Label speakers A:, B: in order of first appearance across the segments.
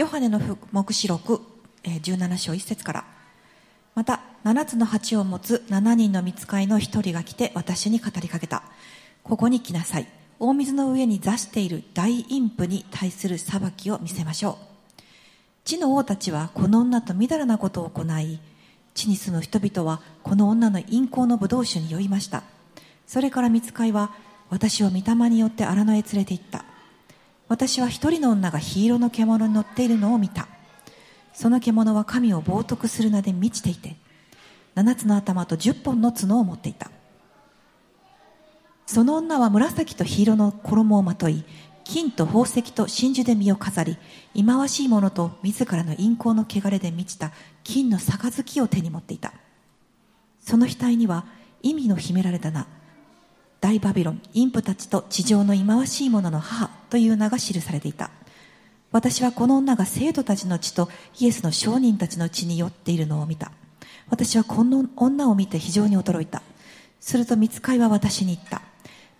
A: ヨハネの目視録17章1節から。また7つの鉢を持つ7人の見つかいの1人が来て私に語りかけた。ここに来なさい。大水の上に座している大陰譜に対する裁きを見せましょう。地の王たちはこの女とみだらなことを行い地に住む人々はこの女の陰行の葡萄酒に酔いました。それから見つかいは私を御霊によって荒野へ連れて行った。私は一人の女が黄色の獣に乗っているのを見た。その獣は神を冒涜する名で満ちていて7つの頭と10本の角を持っていた。その女は紫と黄色の衣をまとい金と宝石と真珠で身を飾り忌まわしいものと自らの陰行の汚れで満ちた金の杯を手に持っていた。その額には意味の秘められた名。大バビロン、インプたちと地上の忌まわしい者の母という名が記されていた。私はこの女が生徒たちの血とイエスの商人たちの血に酔っているのを見た。私はこの女を見て非常に驚いた。すると見つかいは私に言った。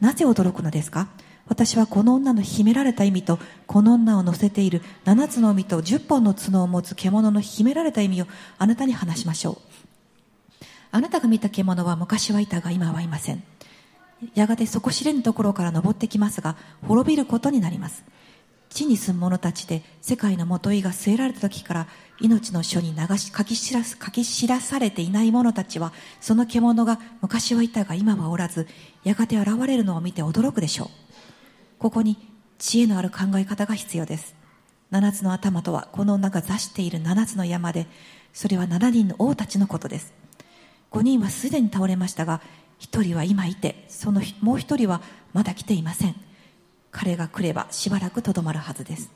A: なぜ驚くのですか？私はこの女の秘められた意味と、この女を乗せている七つの海と十本の角を持つ獣の秘められた意味をあなたに話しましょう。あなたが見た獣は昔はいたが今はいません。やがて底知れぬところから登ってきますが滅びることになります。地に住む者たちで世界のもといが据えられた時から命の書に流し書き知ら書き知らされていない者たちはその獣が昔はいたが今はおらずやがて現れるのを見て驚くでしょう。ここに知恵のある考え方が必要です。七つの頭とはこの女が座している七つの山でそれは七人の王たちのことです。5人はすでに倒れましたが一人は今いてそのもう一人はまだ来ていません。彼が来ればしばらくとどまるはずです。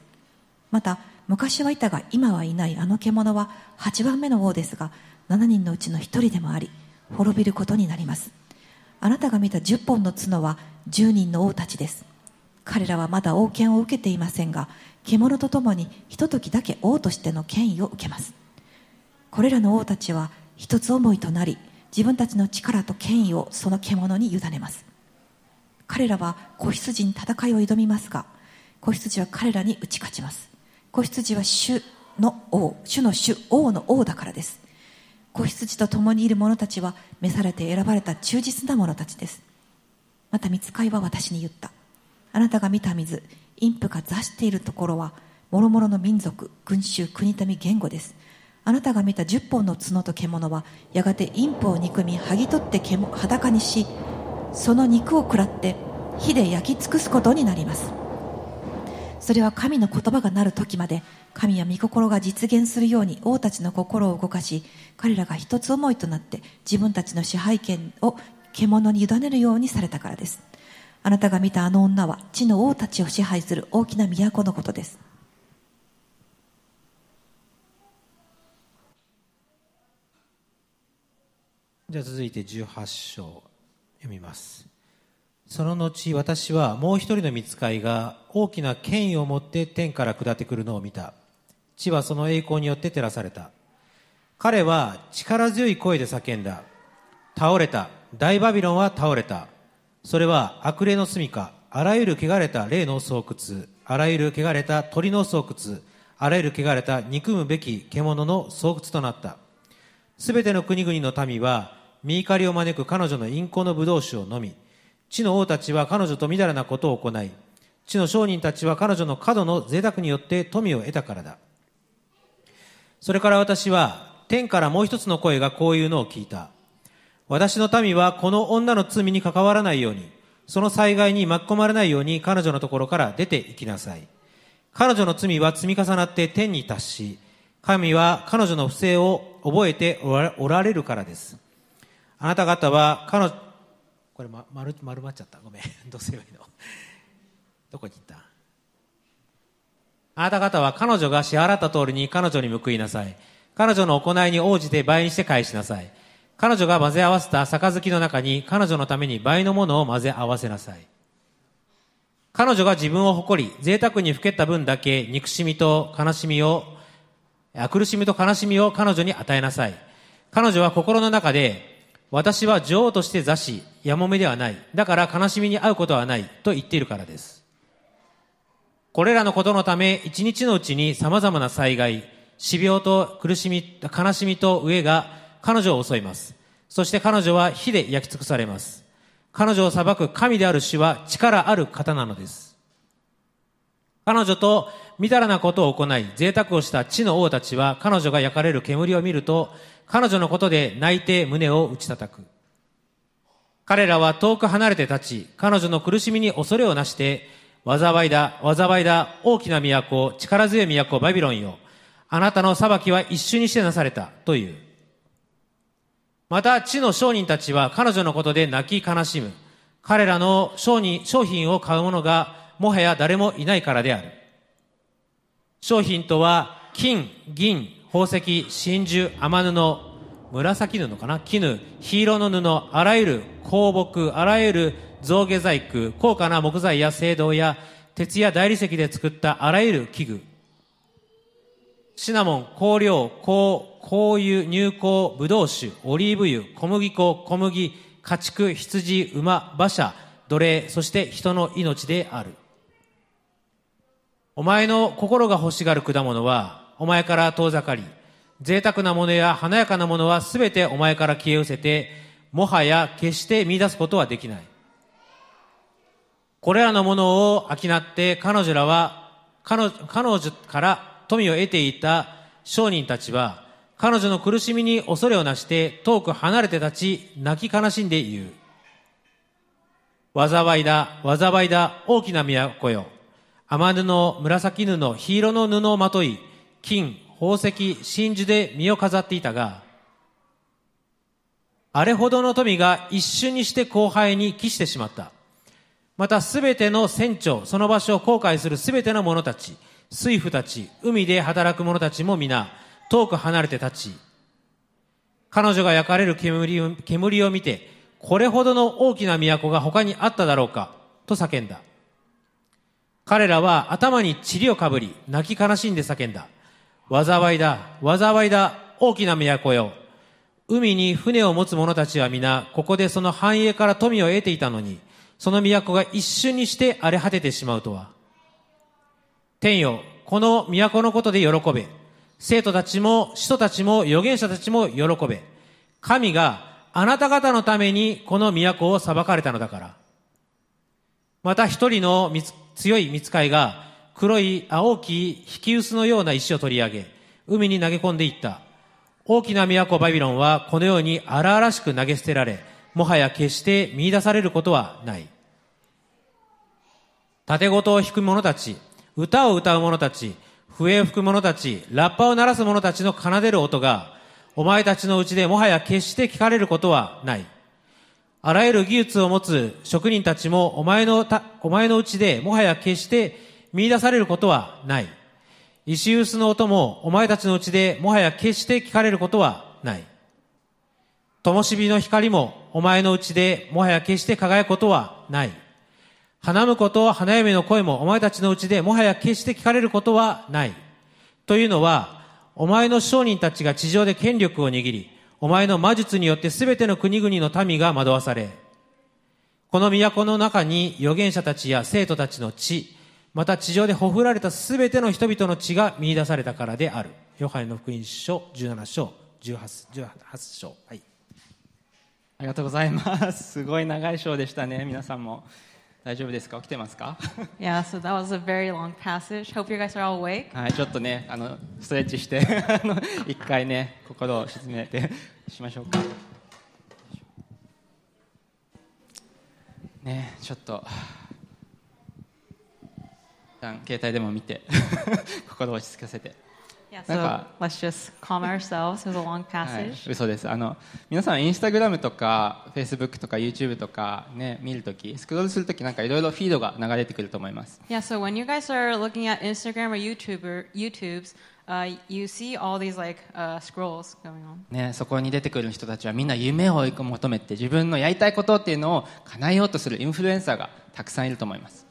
A: また昔はいたが今はいないあの獣は8番目の王ですが7人のうちの1人でもあり滅びることになります。あなたが見た10本の角は10人の王たちです。彼らはまだ王権を受けていませんが獣と共にひと時だけ王としての権威を受けます。これらの王たちは一つ思いとなり自分たちの力と権威をその獣に委ねます。彼らは子羊に戦いを挑みますが子羊は彼らに打ち勝ちます。子羊は主の王主の主王の王だからです。子羊と共にいる者たちは召されて選ばれた忠実な者たちです。また見つかいは私に言った。あなたが見た水陰譜が座しているところは諸々の民族群衆国民言語です。あなたが見た10本の角と獣はやがて陰譜を憎み剥ぎ取って裸にしその肉を食らって火で焼き尽くすことになります。それは神の言葉がなる時まで神は御心が実現するように王たちの心を動かし彼らが一つ思いとなって自分たちの支配権を獣に委ねるようにされたからです。あなたが見たあの女は地の王たちを支配する大きな都のことです。
B: じゃあ続いて18章読みます。その後私はもう一人の見つかいが大きな権威を持って天から下ってくるのを見た。地はその栄光によって照らされた。彼は力強い声で叫んだ。倒れた。大バビロンは倒れた。それは悪霊の住みか。あらゆる汚れた霊の巣窟。あらゆる汚れた鳥の巣窟。あらゆる汚れた憎むべき獣の巣窟となった。すべての国々の民は、見怒りを招く彼女の陰行の葡萄酒を飲み、地の王たちは彼女とみだらなことを行い、地の商人たちは彼女の過度の贅沢によって富を得たからだ。それから私は、天からもう一つの声がこういうのを聞いた。私の民はこの女の罪に関わらないように、その災害に巻き込まれないように彼女のところから出て行きなさい。彼女の罪は積み重なって天に達し、神は彼女の不正を覚えておられるからです。あなた方は彼女、これ、ま、丸丸まっちゃった。ごめん。どうすればいいの？どこに行った？あなた方は彼女が支払った通りに彼女に報いなさい。彼女の行いに応じて倍にして返しなさい。彼女が混ぜ合わせた杯の中に彼女のために倍のものを混ぜ合わせなさい。彼女が自分を誇り、贅沢にふけた分だけ憎しみと悲しみを苦しみと悲しみを彼女に与えなさい。彼女は心の中で、私は女王として座し、やもめではない。だから悲しみに遭うことはない。と言っているからです。これらのことのため、一日のうちに様々な災害、死病と苦しみ、悲しみと飢えが彼女を襲います。そして彼女は火で焼き尽くされます。彼女を裁く神である主は力ある方なのです。彼女とみだらなことを行い、贅沢をした地の王たちは彼女が焼かれる煙を見ると、彼女のことで泣いて胸を打ち叩く。彼らは遠く離れて立ち、彼女の苦しみに恐れをなして、災いだ、災いだ、大きな都、力強い都、バビロンよ。あなたの裁きは一瞬にしてなされた、という。また、地の商人たちは彼女のことで泣き悲しむ。彼らの商人商品を買う者が、もはや誰もいないからである。商品とは、金、銀、宝石、真珠、天布、紫布かな？絹、黄色の布、あらゆる香木、あらゆる象牙細工、高価な木材や青銅や鉄や大理石で作ったあらゆる器具、シナモン、香料、香、香油、乳香、ブドウ酒、オリーブ油、小麦粉、小麦、家畜、羊、馬、馬車、奴隷、そして人の命である。お前の心が欲しがる果物は、お前から遠ざかり、贅沢なものや華やかなものはすべてお前から消え失せて、もはや決して見出すことはできない。これらのものを商って彼女らは、彼女彼女から富を得ていた商人たちは、彼女の苦しみに恐れをなして遠く離れて立ち、泣き悲しんで言う。災いだ、災いだ、大きな都よ。天布、紫布、黄色の布をまとい、金、宝石、真珠で身を飾っていたが、あれほどの富が一瞬にして後輩に帰してしまった。またすべての船長、その場所を航海するすべての者たち、水夫たち、海で働く者たちも皆、遠く離れて立ち、彼女が焼かれる煙煙を見て、これほどの大きな都が他にあっただろうか、と叫んだ。彼らは頭に塵をかぶり、泣き悲しんで叫んだ。災いだ、災いだ、大きな都よ。海に船を持つ者たちは皆、ここでその繁栄から富を得ていたのに、その都が一瞬にして荒れ果ててしまうとは。天よ、この都のことで喜べ。生徒たちも、使徒たちも、預言者たちも喜べ。神があなた方のためにこの都を裁かれたのだから。また一人のみつ強い見つかいが黒い青き引き薄のような石を取り上げ、海に投げ込んでいった。大きな都バビロンはこのように荒々しく投げ捨てられ、もはや決して見出されることはない。盾事を弾く者たち、歌を歌う者たち、笛を吹く者たち、ラッパを鳴らす者たちの奏でる音が、お前たちのうちでもはや決して聞かれることはない。あらゆる技術を持つ職人たちもお前のた、お前のうちでもはや決して見出されることはない。石臼の音もお前たちのうちでもはや決して聞かれることはない。灯火の光もお前のうちでもはや決して輝くことはない。花婿と花嫁の声もお前たちのうちでもはや決して聞かれることはない。というのは、お前の商人たちが地上で権力を握り、お前の魔術によってすべての国々の民が惑わされ、この都の中に預言者たちや生徒たちの血、また地上でほふられたすべての人々の血が見出されたからである。ヨハネの福音書17章18、18章。はい。
C: ありがとうございます。すごい長い章でしたね、皆さんも。大丈夫ですか？起きてますか
D: ？Yeah, so that was a very long passage. Hope you guys are all awake.
C: はい、ちょっとね、あの、ストレッチして、あの、一回ね、心を沈めてしましょうか。ね、ちょっと、携帯でも見て、心を落ち着かせて。嘘です。あの皆さん、インスタグラムとかフェイスブックとか YouTube とか、ね、見るとき、スクロールするとき、いろいろフィードが流れてくると思います。
D: Yeah, when you guys are looking at Instagram or YouTube,
C: YouTube そこに出てくる人たちはみんな夢を追い求めて自分のやりたいことっていうのを叶えようとするインフルエンサーがたくさんいると思います。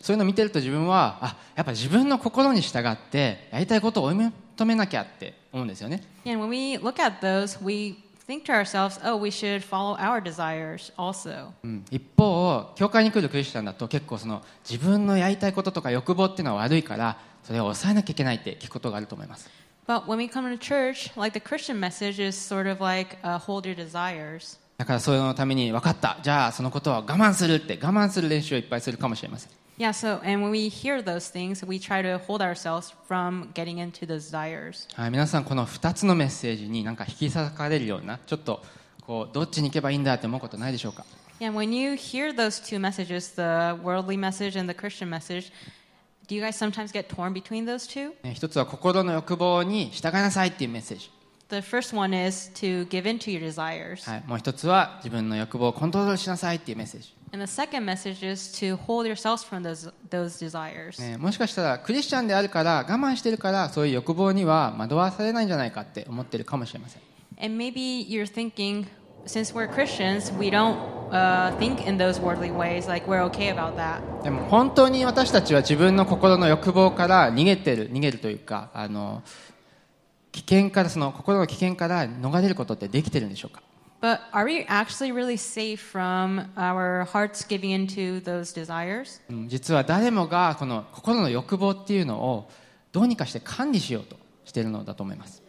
C: そういうのを見てると自分はあやっぱ自分の心に従ってやりたいことを追い求めなきゃって思うんですよね。
D: Think to ourselves, oh, we should follow our desires also.
C: うん一方教会に来るクリスチャンだと結構その自分のやりたいこととか欲望っていうのは悪いからそれを抑えなきゃいけないって聞くことがあると思います
D: But when we come to church, like the Christian message is sort of like uh, hold your desires.
C: だからそれのために分かったじゃあそのことは我慢するって我慢する練習をいっぱいするかもしれません
D: Yeah, so, and when we hear those things, we try to hold ourselves from getting into those desires.
C: はい、皆さんこの2つのメッセージになんか引き裂かれるようなちょっとこうどっちに行けばいいんだって思うことないでしょうか
D: Yeah, when you hear those two messages, the worldly message and the Christian message, do you guys sometimes get torn between those two?
C: ね一つは心の欲望に従いなさいっていうメッセージ、
D: The first one is to give in to your desires.
C: はい、もう一つは自分の欲望をコントロールしなさいっていうメッセージ、もしかしたらクリスチャンであるから我慢してるからそういう欲望には惑わされないんじゃないかって思ってるかもしれません。
D: Thinking, since we're Christians, we don't uh, think in those worldly ways, like we're okay about that.
C: でも本当に私たちは自分の心の欲望から逃げてる、逃げるというか、あの危険から、その心の危険から逃れることってできてるんでしょうか？
D: But are we actually really safe from our hearts giving into those desires?
C: うん実は誰もがこの心の欲望っていうのをどうにかして管理しようとしているのだと思います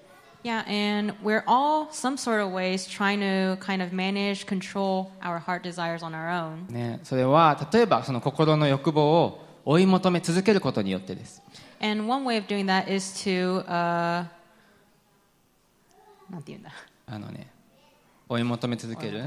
D: Yeah, and we're all some sort of ways trying to kind of manage, control our heart desires on our own.
C: ね、それは例えばその心の欲望を追い求め続けることによってです
D: And one way of doing that is to, uh, なんて言うんだ
C: あのね追い求め続ける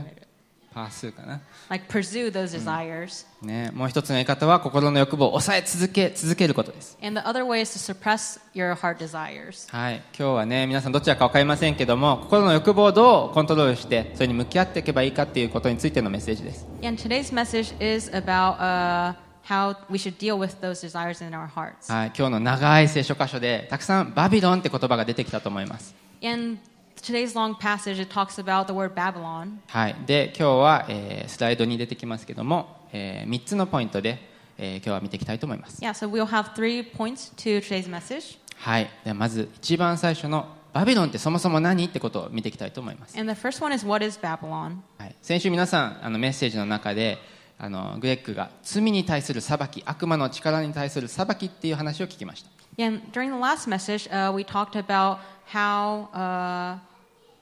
C: パースかな、
D: like pursue those desires.
C: ね、もう一つの言い方は心の欲望を抑え続け続けることです。
D: And the other way is to suppress your heart desires.
C: はい。今日はね皆さんどちらか分かりませんけども心の欲望をどうコントロールしてそれに向き合っていけばいいかっていうことについてのメッセージです。
D: And today's message is about uh, how we should deal with those desires in our hearts.
C: はい。今日の長い聖書箇所でたくさんバビロンって言葉が出てきたと思います。
D: In today's long passage, it talks about the word Babylon.
C: はい、で今日は、えースライドに出てきますけども、え3つのポイントで、えー今日は見ていきたいと思います、
D: Yeah, so we'll have three points to today's message.
C: はい、ではまず一番最初のバビロンってそもそも何ってことを見ていきたいと思います、
D: And the first one is what is Babylon?
C: はい、先週皆さんあのメッセージの中であのグレッグが罪に対する裁き悪魔の力に対する裁きっていう話を聞きました
D: Yeah, and during the last message, uh, we talked about how uh,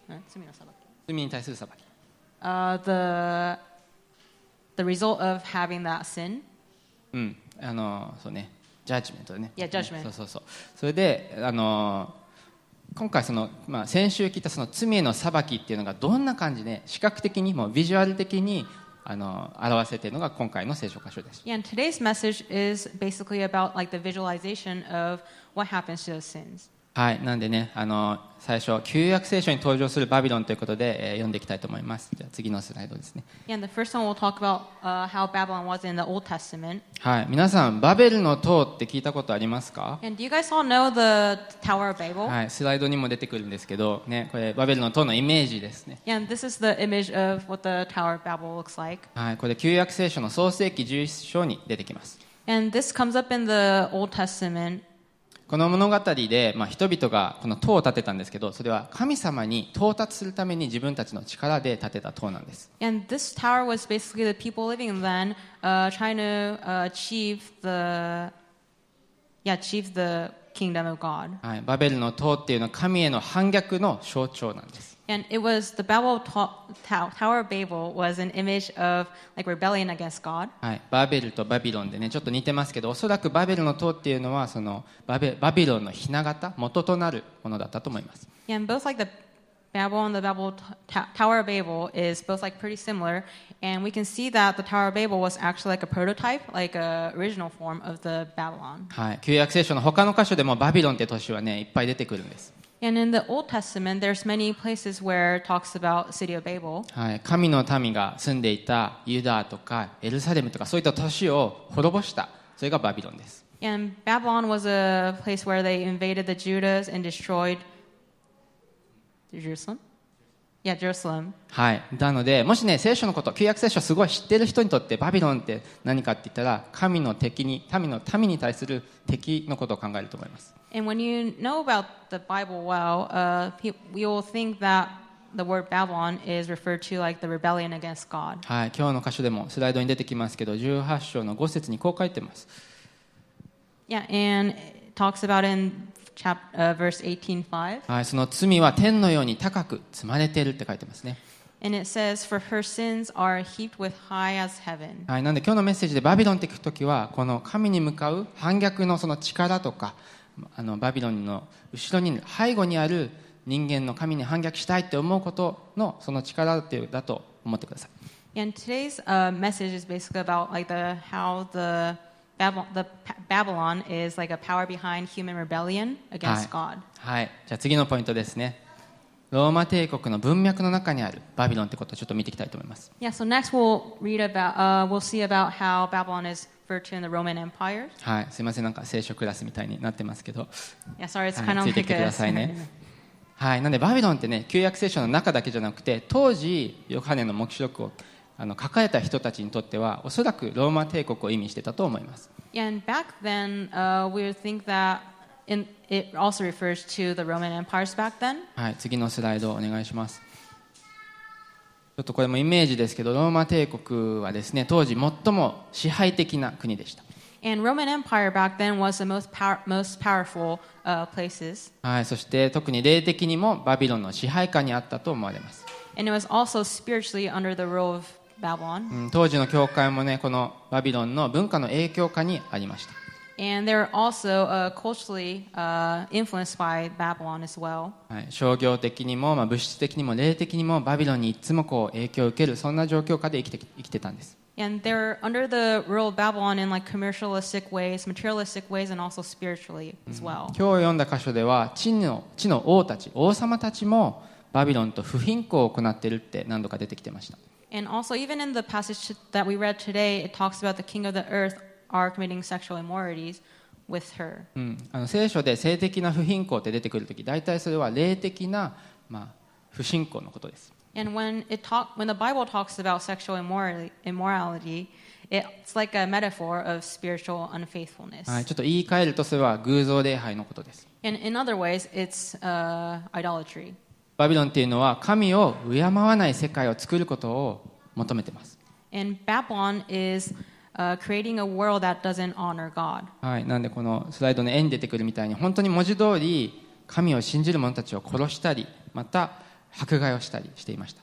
D: 罪の裁き。
C: 罪に対する裁き。
D: Uh, the, the result of having that sin?
C: うん、あの、そうね、ジャッジメントだね。
D: いや、ジャッジメント。
C: そうそうそう。それで、あの、今回その、まあ、先週聞いたその罪の裁きっていうのがどんな感じで視覚的にもビジュアル的にあの表せているのが今回の聖書箇所です。
D: Yeah, today's message is basically about like the visualization of what happens to those sins.
C: はい、なんでね、あの最初旧約聖書に登場するバビロンということで、えー、読んでいきたいと思います。じゃ次のスライドですね。はい、皆さんバベルの塔って聞いたことありますか？スライドにも出てくるんですけど、ね、これバベルの塔のイメージですね。はい、これ旧約聖書の創世記十一章に出てきます。この物語で、まあ、人々がこの塔を建てたんですけどそれは神様に到達するために自分たちの力で建てた塔なんです。バベルの塔っていうのは神への反逆の象徴なんです。
D: And it was the Babel to- Tow- Tower of Babel was an image of like rebellion against God.
C: はい、バベルとバビロンでねちょっと似てますけどおそらくバベルの塔っていうのはそのバベバビロンのひな形元となるものだったと思います
D: Yeah, and both like the Babel and the Babel Tower of Babel is both like pretty similar, and we can see that the Tower of Babel was actually like a prototype, like a original form of the Babylon.
C: はい、旧約聖書の他の箇所でもバビロンって都市はねいっぱい出てくるんです
D: And in the Old Testament, there's many places where it talks about city of Babel.
C: はい、神の民が住んでいたユダとかエルサレムとかそういった都市を滅ぼしたそれがバビロンです
D: And Babylon was a place where they invaded the Judas and destroyed Jerusalem. Yeah, Jerusalem.
C: はい、なのでもしね聖書のこと旧約聖書すごい知ってる人にとってバビロンって何かって言ったら神の敵に民の民に対する敵のことを考えると思います
D: And when you know about the Bible well, uh, will think that the word Babylon is referred to like the rebellion against God.
C: はい、今日の箇所でもスライドに出てきますけど18章の5節にこう書いてます
D: Yeah, and talks about in chap, uh, verse 18:5,
C: はい、その罪は天のように高く積まれているって書いてますね。
D: and it says, "For her sins are heaped with high as heaven."
C: はい、なんで今日のメッセージでバビロンって聞くときはこの神に向かう反逆のその力とかあのバビロンの後ろに背後にある人間の神に反逆したいって思うことのその力っていうだと思ってください。
D: And today's uh, message is basically about like the how the Babylon, the Babylon is like a power behind human rebellion against God.
C: はい、じゃあ次のポイントですね。ローマ帝国の文脈の中にあるバビロンってことをちょっと見ていきたいと思います。
D: Yeah. So next we'll read about uh, we'll see about how Babylon is referred to in the Roman Empire.
C: はい、すいませんなんか聖書クラスみたいになってますけど。
D: Yeah. Sorry, it's
C: はい
D: kind of
C: ついてきてくださいね。はい、なんでバビロンってね旧約聖書の中だけじゃなくて当時ヨハネの黙示録をあの書かれた人たちにとってはおそらくローマ帝国を意味してたと思います。次のスライドをお願いします。ちょっとこれもイメージですけどローマ帝国はですね当時最も支配的な国でした。そして特に霊的にもバビロンの支配下にあったと思われます。当時の教会もね、このバビロンの文化の影響下にありました。商業的にも、まあ、物質的にも、霊的にも、バビロンにいつもこう影響を受ける、そんな状況下で生きて,生きてたんです。
D: And
C: 今日読んだ箇所では地の,地の王たち、王様たちもバビロンと不貧困を行っているって何度か出てきてました。
D: And also, even in the passage that we read today, it talks about the king of the earth are committing sexual immoralities with her.
C: うん、あの聖書で性的な不貧困って出てくるとき大体それは霊的な、まあ、不信仰のことです
D: And when it talk, when the Bible talks about sexual immorality, immorality, it's like a metaphor of spiritual unfaithfulness.
C: はい、ちょっと言い換えるとそれは偶像礼拝のことです
D: And in other ways, it's uh, idolatry.
C: バビロンというのは神を敬わない世界を作ることを求めています。なのでこのスライドの円に出てくるみたいに本当に文字通り神を信じる者たちを殺したりまた迫害をしたりしていました。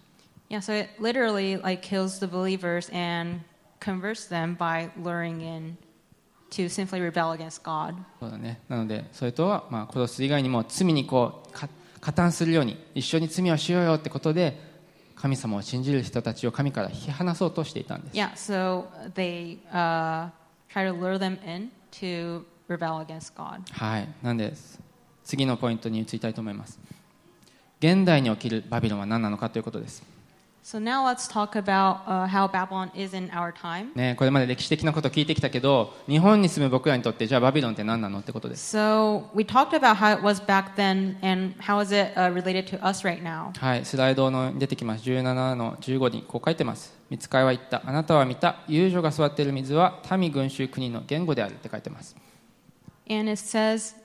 C: なのでそれとはまあ殺す以外にも罪にこう勝って加担するように一緒に罪をしようよってことで神様を信じる人たちを神から引き離そうとしていたんです。
D: Yeah, so they uh, try to lure them in to rebel against God.
C: はい。なんで次のポイントに移りたいと思います。現代に起きるバビロンは何なのかということです
D: So now let's talk about uh, how Babylon is in our time.
C: ね、これまで歴史的なことを聞いてきたけど日本に住む僕らにとってじゃあバビロンって何なのってことです
D: So we talked about how it was back then and how is it uh, related to us right now.
C: はい、スライドの出てきます17の15にこう書いてます見つかいは言ったあなたは見た遊女が座っている水は民群衆国の言語であるって書いてます
D: And it says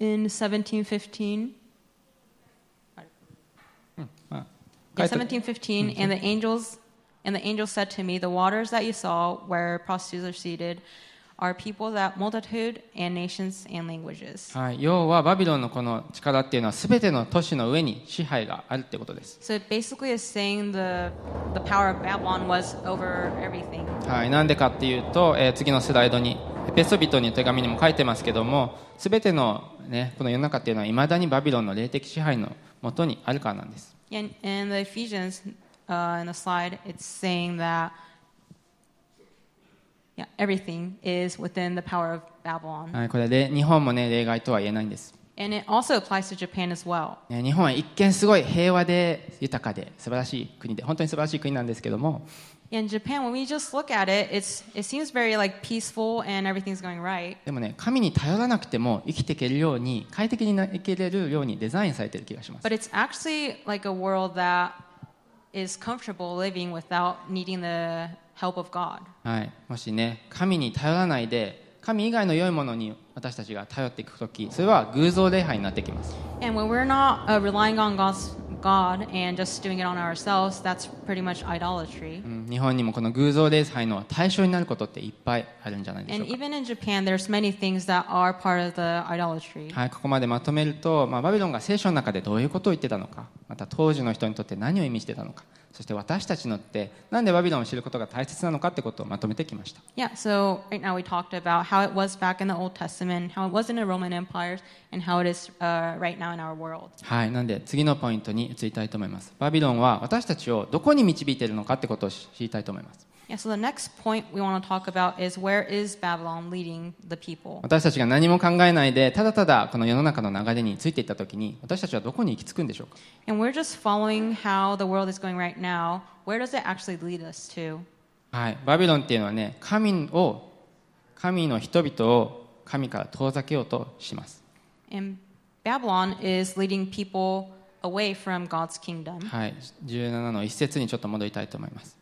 D: in 1715,
C: まあ
D: yeah,
C: 書いて
D: 1715, and the angels and the angel said to me, The waters that you saw where prostitutes are seated are people that multitude and nations and languages.
C: はい、要はバビロンのこの力っていうのは全ての都市の上に支配があるってことです、
D: So it basically is saying the the power of Babylon was over everything.
C: はい、なんでかっていうと、えー次のスライドにエペソビトに手紙にも書いてますけども全ての、ね、この世の中っていうのはいまだにバビロンの霊的支配のもとにあるからなんです
D: And in the Ephesians, uh, in the slide, it's saying that yeah, everything is within the power of Babylon.
C: はい、これで日本もね例外とは言えないんです
D: And it also applies to Japan as well.
C: ね日本は一見すごい平和で豊かで素晴らしい国で本当に素晴らしい国なんですけども
D: In Japan, when we just look at it, it's, it seems very like peaceful and everything's going right.
C: でもね神に頼らなくても生きていけるように快適にな生きれるようにデザインされてる気がします
D: But it's actually like a world that is comfortable living without needing the help of God.
C: はい、もしね神に頼らないで神以外の良いものに私たちが頼っていく時それは偶像礼拝になってきます
D: And when we're not uh, relying on God's God and just doing it on ourselves, that's pretty much idolatry.
C: うん日本にもこの偶像礼拝の対象になることっていっぱいあるんじゃないでしょ
D: And
C: うか
D: even in Japan, there's many things that are part of the idolatry.
C: はい、ここまでまとめると、まあ、バビロンが聖書の中でどういうことを言ってたのかまた当時の人にとって何を意味してたのかそして私たちのって、なんでバビロンを知ることが大切なのかってことをまとめてきました。はい、なんで次のポイントに移りたいと思います。バビロンは私たちをどこに導いているのかってことを知りたいと思います。私たちが何も考えないでただただこの世の中の流れについていったときに私たちはどこに行き着くんでしょうか、はい、バビロンっていうのはね神を神の人々を神から遠ざけようとします。はい、17の一節にちょっと戻りたいと思います。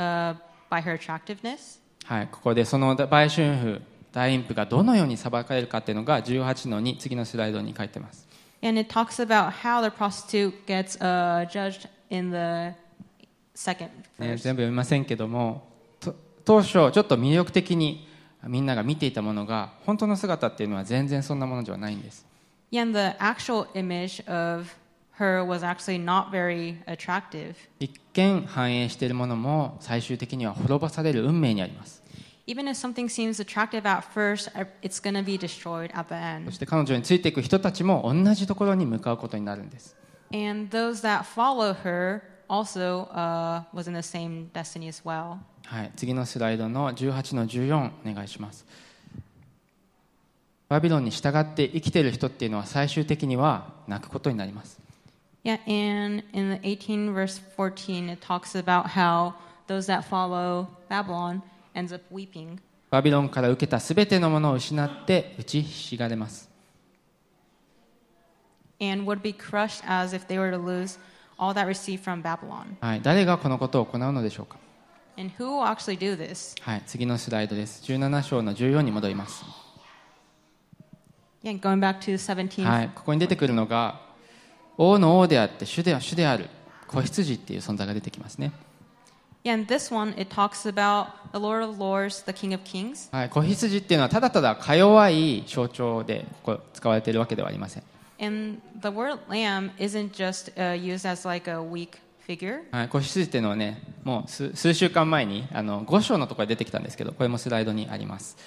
D: uh, by her attractiveness.
C: はい、ここでその売春婦、大インプがどのように裁かれるかっていうのが18の2、次のスライドに書いてます。
D: And it talks about how the prostitute gets uh, judged in the second
C: ね、
D: verse.
C: 全部読みませんけどもと当初ちょっと魅力的にみんなが見ていたものが本当の姿っていうのは全然そんなものではないんです
D: and the actual image of
C: 一見反映しているものも最終的には滅ぼされる運命にあります。そして彼女についていく人たちも同じところに向かうことになるんです。はい、次のスライドの18の14お願いします。バビロンに従って生きている人っていうのは最終的には泣くことになります。
D: Yeah, and in the 18 verse 14, it talks about how those that follow Babylon ends up weeping.
C: バビロンから受けたすべてのものを失って打ちひしがれます
D: and would be crushed as if they were to lose all that received from Babylon.
C: はい、誰がこのことを行うのでしょうか
D: And who will actually do this?
C: はい、次のスライドです。17章の14に戻ります。
D: Yeah, going back to 17.
C: はい、ここに出てくるのが、王の王であって主で,は主である子羊っていう存在が出てきますね。子羊っていうのはただただか弱い象徴でここ使われているわけではありません。子羊っていうのはね、もう数,週間前にあの5章のところに出てきたんですけど、これもスライドにあります。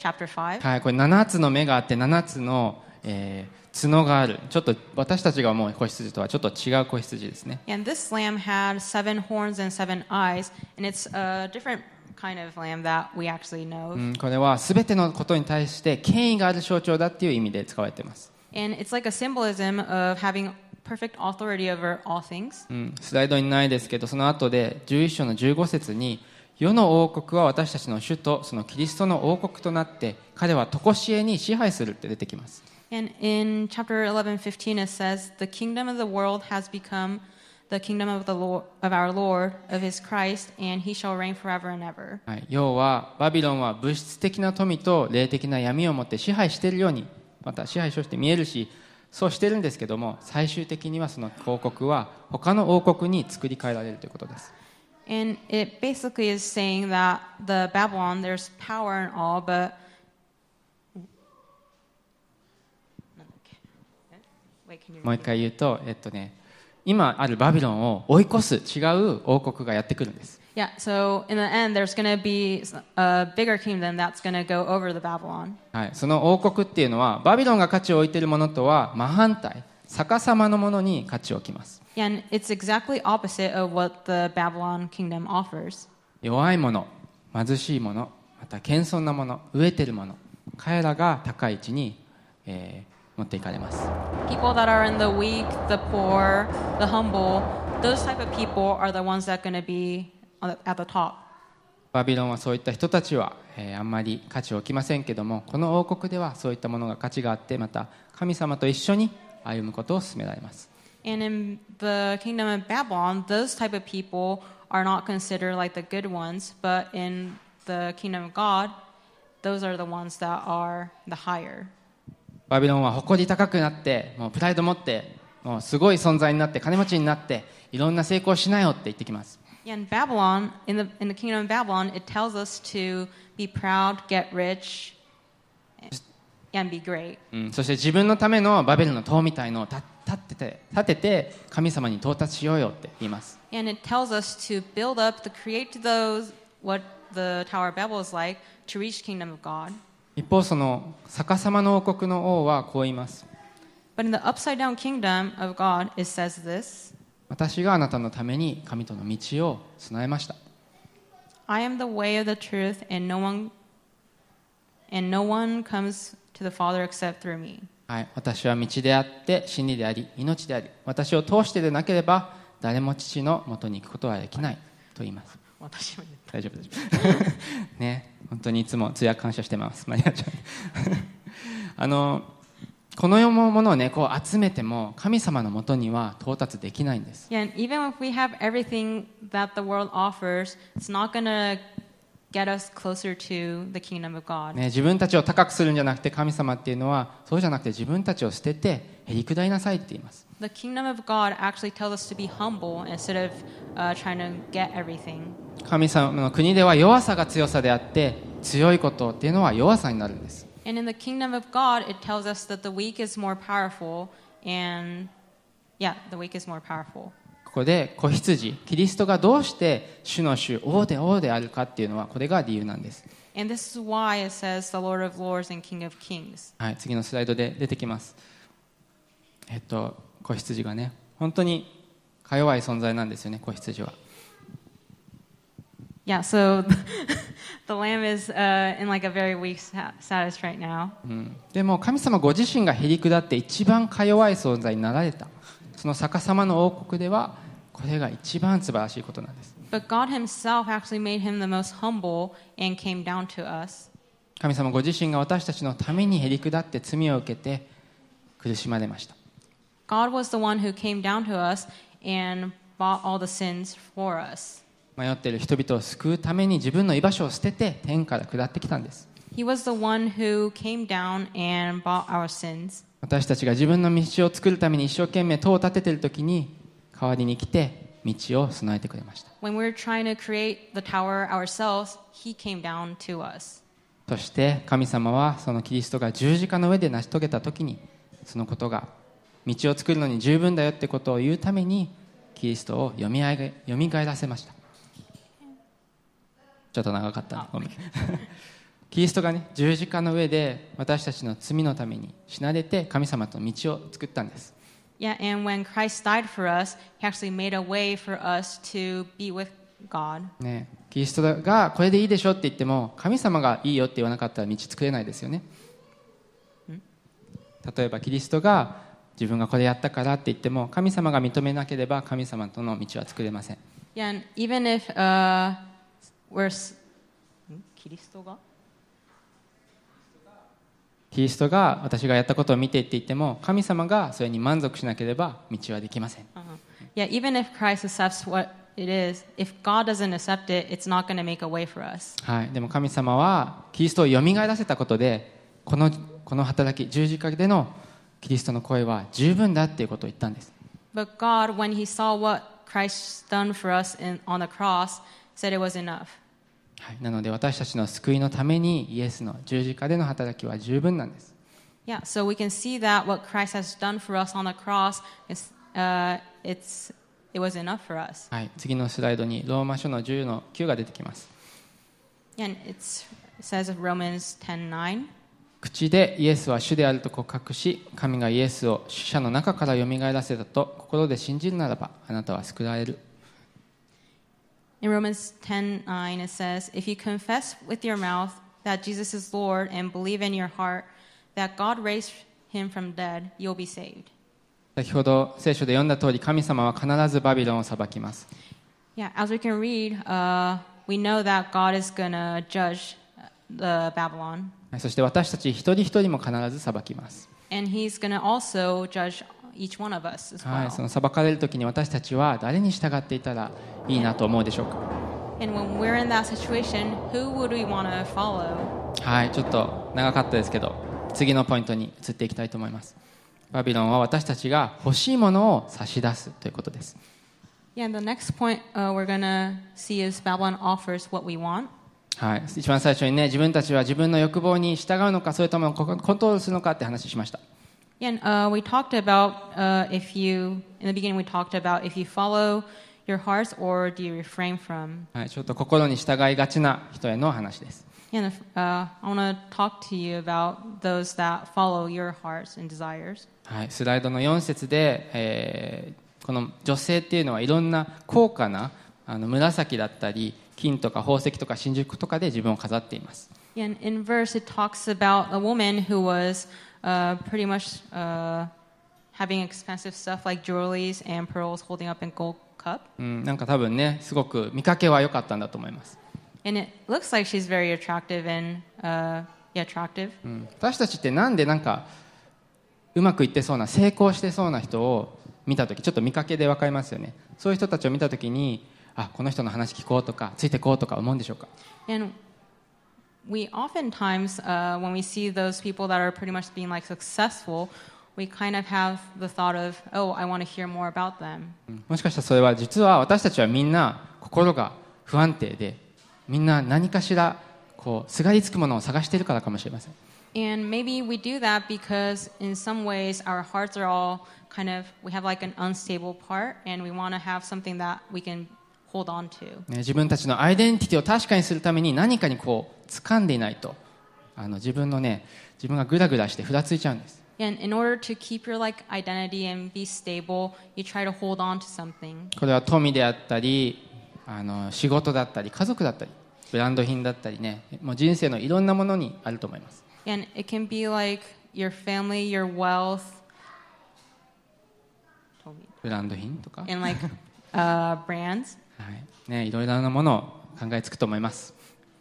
D: Chapter 5.
C: はい、これ7つの目があって7つの、えー角がある。ちょっと私たちが思う子羊とはちょっと違う子羊ですね。
D: And this lamb had seven horns and seven eyes, and it's a different kind of lamb that we actually know.
C: うん、これは全てのことに対して権威がある象徴だっていう意味で使われています、
D: And it's like a symbolism of having perfect authority over all things.
C: うん、スライドにないですけどその後で11章の15節に世の王国は私たちの主とそのキリストの王国となって彼は常しえに支配するって出てきます。
D: And in chapter 11, 15, it says, The kingdom of the world has become the kingdom of, the Lord, of our Lord, of his Christ, and he shall reign forever and ever.
C: はい、要はバビロンは物質的な富と霊的な闇を持って支配しているようにまた支配として見えるしそうしてるんですけども最終的にはその王国は他の王国に作り変えられるということです
D: And it basically is saying that the Babylon, there's power and all, but.
C: もう一回言うと、えっとね、今あるバビロンを追い越す違う王国がやってくるんです。はい、その王国っていうのは、バビロンが価値を置いているものとは真反対。逆さまのものに価値を置きます。弱いもの、貧しい者、また謙遜なもの、飢えてるもの、彼らが高い位置に、えー、持っていかれます。バビロンはそういった人たちは、えー、あんまり価値を置きませんけどもこの王国ではそういったものが価値があってまた神様と一緒に歩むことを勧められます
D: And in the kingdom of Babylon, those type of people are not considered like the good ones, but in the kingdom of God, those are the ones that are the higher.
C: バビロンは誇り高くなってもうプライド持ってもうすごい存在になって金持ちになっていろんな成功しなよって言ってきます
D: Yeah, in Babylon, in the in the kingdom of Babylon, it tells us to be proud, get rich, And be great.
C: うん、そして自分のためのバベルの塔みたいのを立てて立てて神様に到達しようよって言います
D: And it tells us to build up, to create those what the Tower of Babel is like to reach kingdom of God.
C: 一方その逆さまの王国の王はこう言います
D: But in the upside down kingdom of God, it says this
C: 私があなたのために神との道を備えました
D: I am the way of the truth, and no one and no one comes to the Father except through me.
C: はい、私は道であって真理であり命であり私を通してでなければ誰も父のもとに行くことはできないと言います。大丈夫大丈夫。ね。本当にいつも通訳感謝してます。マリアちゃん。あのこの世のものをねこう集めても神様のもとには到達できないんです。
D: Yeah, and even if we have everything that the world offers, it's not going to get us closer to the kingdom of God.
C: ね、自分たちを高くするんじゃなくて神様っていうのはそうじゃなくて自分たちを捨ててへりくだりなさいって言います
D: The kingdom of God actually tells us to be humble instead of uh, trying to get everything.
C: 神様の国では弱さが強さであって強いことっていうのは弱さになるんです
D: And in the kingdom of God, it tells us that the weak is more powerful, and yeah, the weak is more powerful.
C: ここで子羊キリストがどうして主の主王で王であるかっていうのはこれが理由なんです、
D: And this is why it says the Lord of Lords and King of Kings.
C: はい、次のスライドで出てきます。えっと子羊がね本当にか弱い存在なんですよね子羊は。
D: Yeah, so the lamb is uh, in like a very weak sta- status right now.
C: うん、でも神様ご自身がへりくだって一番か弱い存在になられたその逆さまの王国ではこれが一番素晴らしいことなんです
D: But God Himself actually made him the most humble and came down to us.
C: 神様ご自身が私たちのためにへりくだって罪を受けて苦しまれました
D: God was the one who came down to us and bought all the sins for us.
C: 迷っている人々を救うために自分の居場所を捨てて天から下ってきたんです
D: He was the one who came down and bought our sins.
C: 私たちが自分の道を作るために一生懸命塔を立てている時に代わりに来て道を備えてくれました。
D: When we were trying to create the tower ourselves, He came down to us.
C: そして神様はそのキリストが十字架の上で成し遂げた時にそのことが道を作るのに十分だよってことを言うためにキリストをよみがえよみがえらせました。ちょっと長かったね。ごめんキリストがね十字架の上で私たちの罪のために死なれて神様と道を作ったんです。
D: Yeah, and when Christ died for us, He actually made a way for us to be with God.
C: ね、キリストがこれでいいでしょって言っても神様がいいよって言わなかったら道作れないですよね。例えばキリストが自分がこれやったからって言っても神様が認めなければ神様との道は作れません。
D: Yeah, and even if uh, we're キリストが？
C: キリストが私がやったことを見ていって言っても神様がそれに満足しなければ道はできません。はい、でも神様はキリストを蘇らせたことでこの,この働き十字架でのキリストの声は十分だということを言ったんです。はい、なので私たちの救いのためにイエスの十字架での働きは十分なんです。
D: Yeah, so we can see that what Christ has done for us on the cross is uh, it's it was enough for us.
C: はい、次のスライドにローマ書の10の9が出てきます。
D: And it's, it says in Romans 10:9.
C: 口でイエスは主であると告白し神がイエスを死者の中からよみがえらせたと心で信じるならばあなたは救われる
D: In Romans 10:9 it says, "If you confess with your mouth that Jesus is Lord and believe in your heart that God raised him from dead, you'll be saved.
C: 先ほど聖書で読んだ通り神様は必ずバビロンを裁きます
D: Yeah, as we can read, uh, we know that God is going to judge the Babylon,
C: はいそして私たち一人一人も必ず裁きます、
D: and He's going to also judge each one of us as
C: はい.その裁かれる時に私たちは誰に従っていたらいいなと思うでしょうか
D: ？And when we're in that situation, who would we want to follow?
C: はいちょっと長かったですけど次のポイントに移っていきたいと思いますバビロンは私たちが欲しいものを差し出すということです
D: Yeah, and the next point uh, we're going to see is Babylon offers what we want.
C: はい、一番最初にね自分たちは自分の欲望に従うのかそれともココントロールするのかって話しました
D: Yeah, and uh, we talked about uh, if you, in the beginning, we talked about if you follow your hearts or do you refrain from.
C: はい、ちょっと心に従いがちな人への話です
D: Yeah, and if, uh, I want to talk to you about those that follow your hearts and desires.
C: はい、スライドの4節で、えーこの女性っていうのはいろんな高価なあの紫だったり金とか宝石とか真珠とかで自分を飾っています
D: Yeah, and in verse, it talks about a woman who was uh, pretty much uh, having expensive stuff like jewelries and pearls holding up in gold cup.
C: うん、なんか多分ねすごく見かけは良かったんだと思います、
D: And it looks like she's very attractive and uh, yeah, attractive.
C: うん、私たちってなんでなんかうまくいってそうな成功してそうな人を見た時ちょっと見かけで分かりますよねそういう人たちを見た時にあこの人の話聞こうとかついてこうとか思うんでしょうか
D: And we oftentimes, uh, when we see those people that are pretty much being like successful, we kind of have the thought of, oh, I want to hear more about them.
C: うんもしかしたらそれは実は私たちはみんな心が不安定でみんな何かしらこうすがりつくものを探しているからかもしれません
D: And maybe we do that because in some ways our hearts are all kind of, we have like an unstable part and we want to have something that we can hold on to.
C: ね、自分たちのアイデンティティを確かにするために何かにこう掴んでいないとあの自分のね自分がグラグラしてふらついちゃうんです
D: And in order to keep your like identity and be stable, you try to hold on to something.
C: これは富であったりあの仕事だったり家族だったりブランド品だったりねもう人生のいろんなものにあると思います
D: And it can be like your family, your wealth,
C: ブランド品とか、
D: and like uh, brands.
C: はい。ね、いろいろなものを考えつくと思います、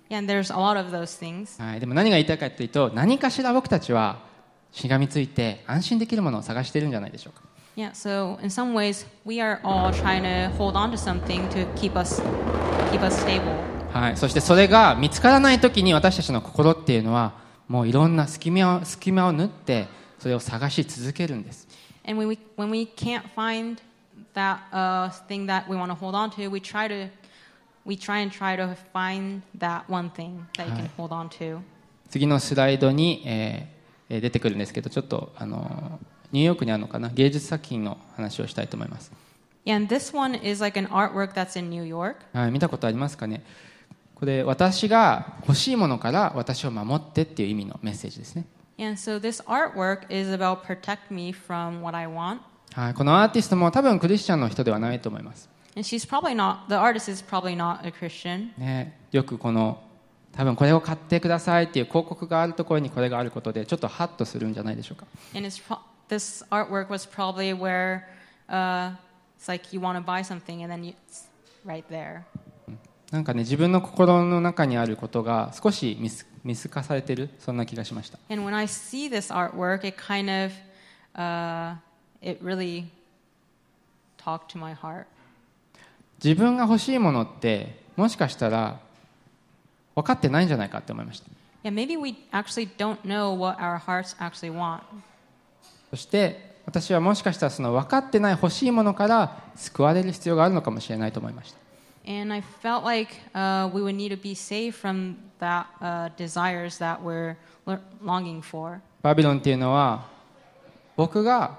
D: Yeah, and there's a lot of those things.
C: はい、でも何が言いたいかというと何かしら僕たちはしがみついて安心できるものを探しているんじゃないでしょうか。
D: Yeah, so in some ways, we are all trying to hold on to something to keep us keep us stable.
C: はい、そしてそれが見つからない時に私たちの心っていうのはもういろんな隙間を隙間を縫ってそれを探し続けるんです。
D: And when we when we can't find that uh, thing that we want to hold on to, we try to we try and try to find that one thing that you can hold on to.
C: 次のスライドに、えーえー出てくるんですけどちょっとあのニューヨークにあるのかな芸術作品の話をしたいと思います、
D: Yeah, and this one is like an artwork that's in New York.
C: はい、見たことありますかねこれ私が欲しいものから私を守ってっていう意味のメッセージですね
D: And so this artwork is about protect me from what I want.
C: はい、このアーティストも多分クリスチャンの人ではないと思います。ね、よくこの多分これを買ってくださいっていう広告があるところにこれがあることでちょっとハッとするんじゃないでしょうか。なんかね、自分の心の中にあることが少し見透,見透かされてる、そんな気がしました。
D: And when I see this artwork, it kind of、it really talked to my heart.
C: 自分が欲しいものってもしかしたら分かってないんじゃないかって思いました
D: Yeah, maybe we actually don't know what our hearts actually want.
C: そして私はもしかしたらその分かってない欲しいものから救われる必要があるのかもしれないと思いました
D: And I felt like uh, we would need to be saved from that uh, desires that we're longing for.
C: バビロンっていうのは僕が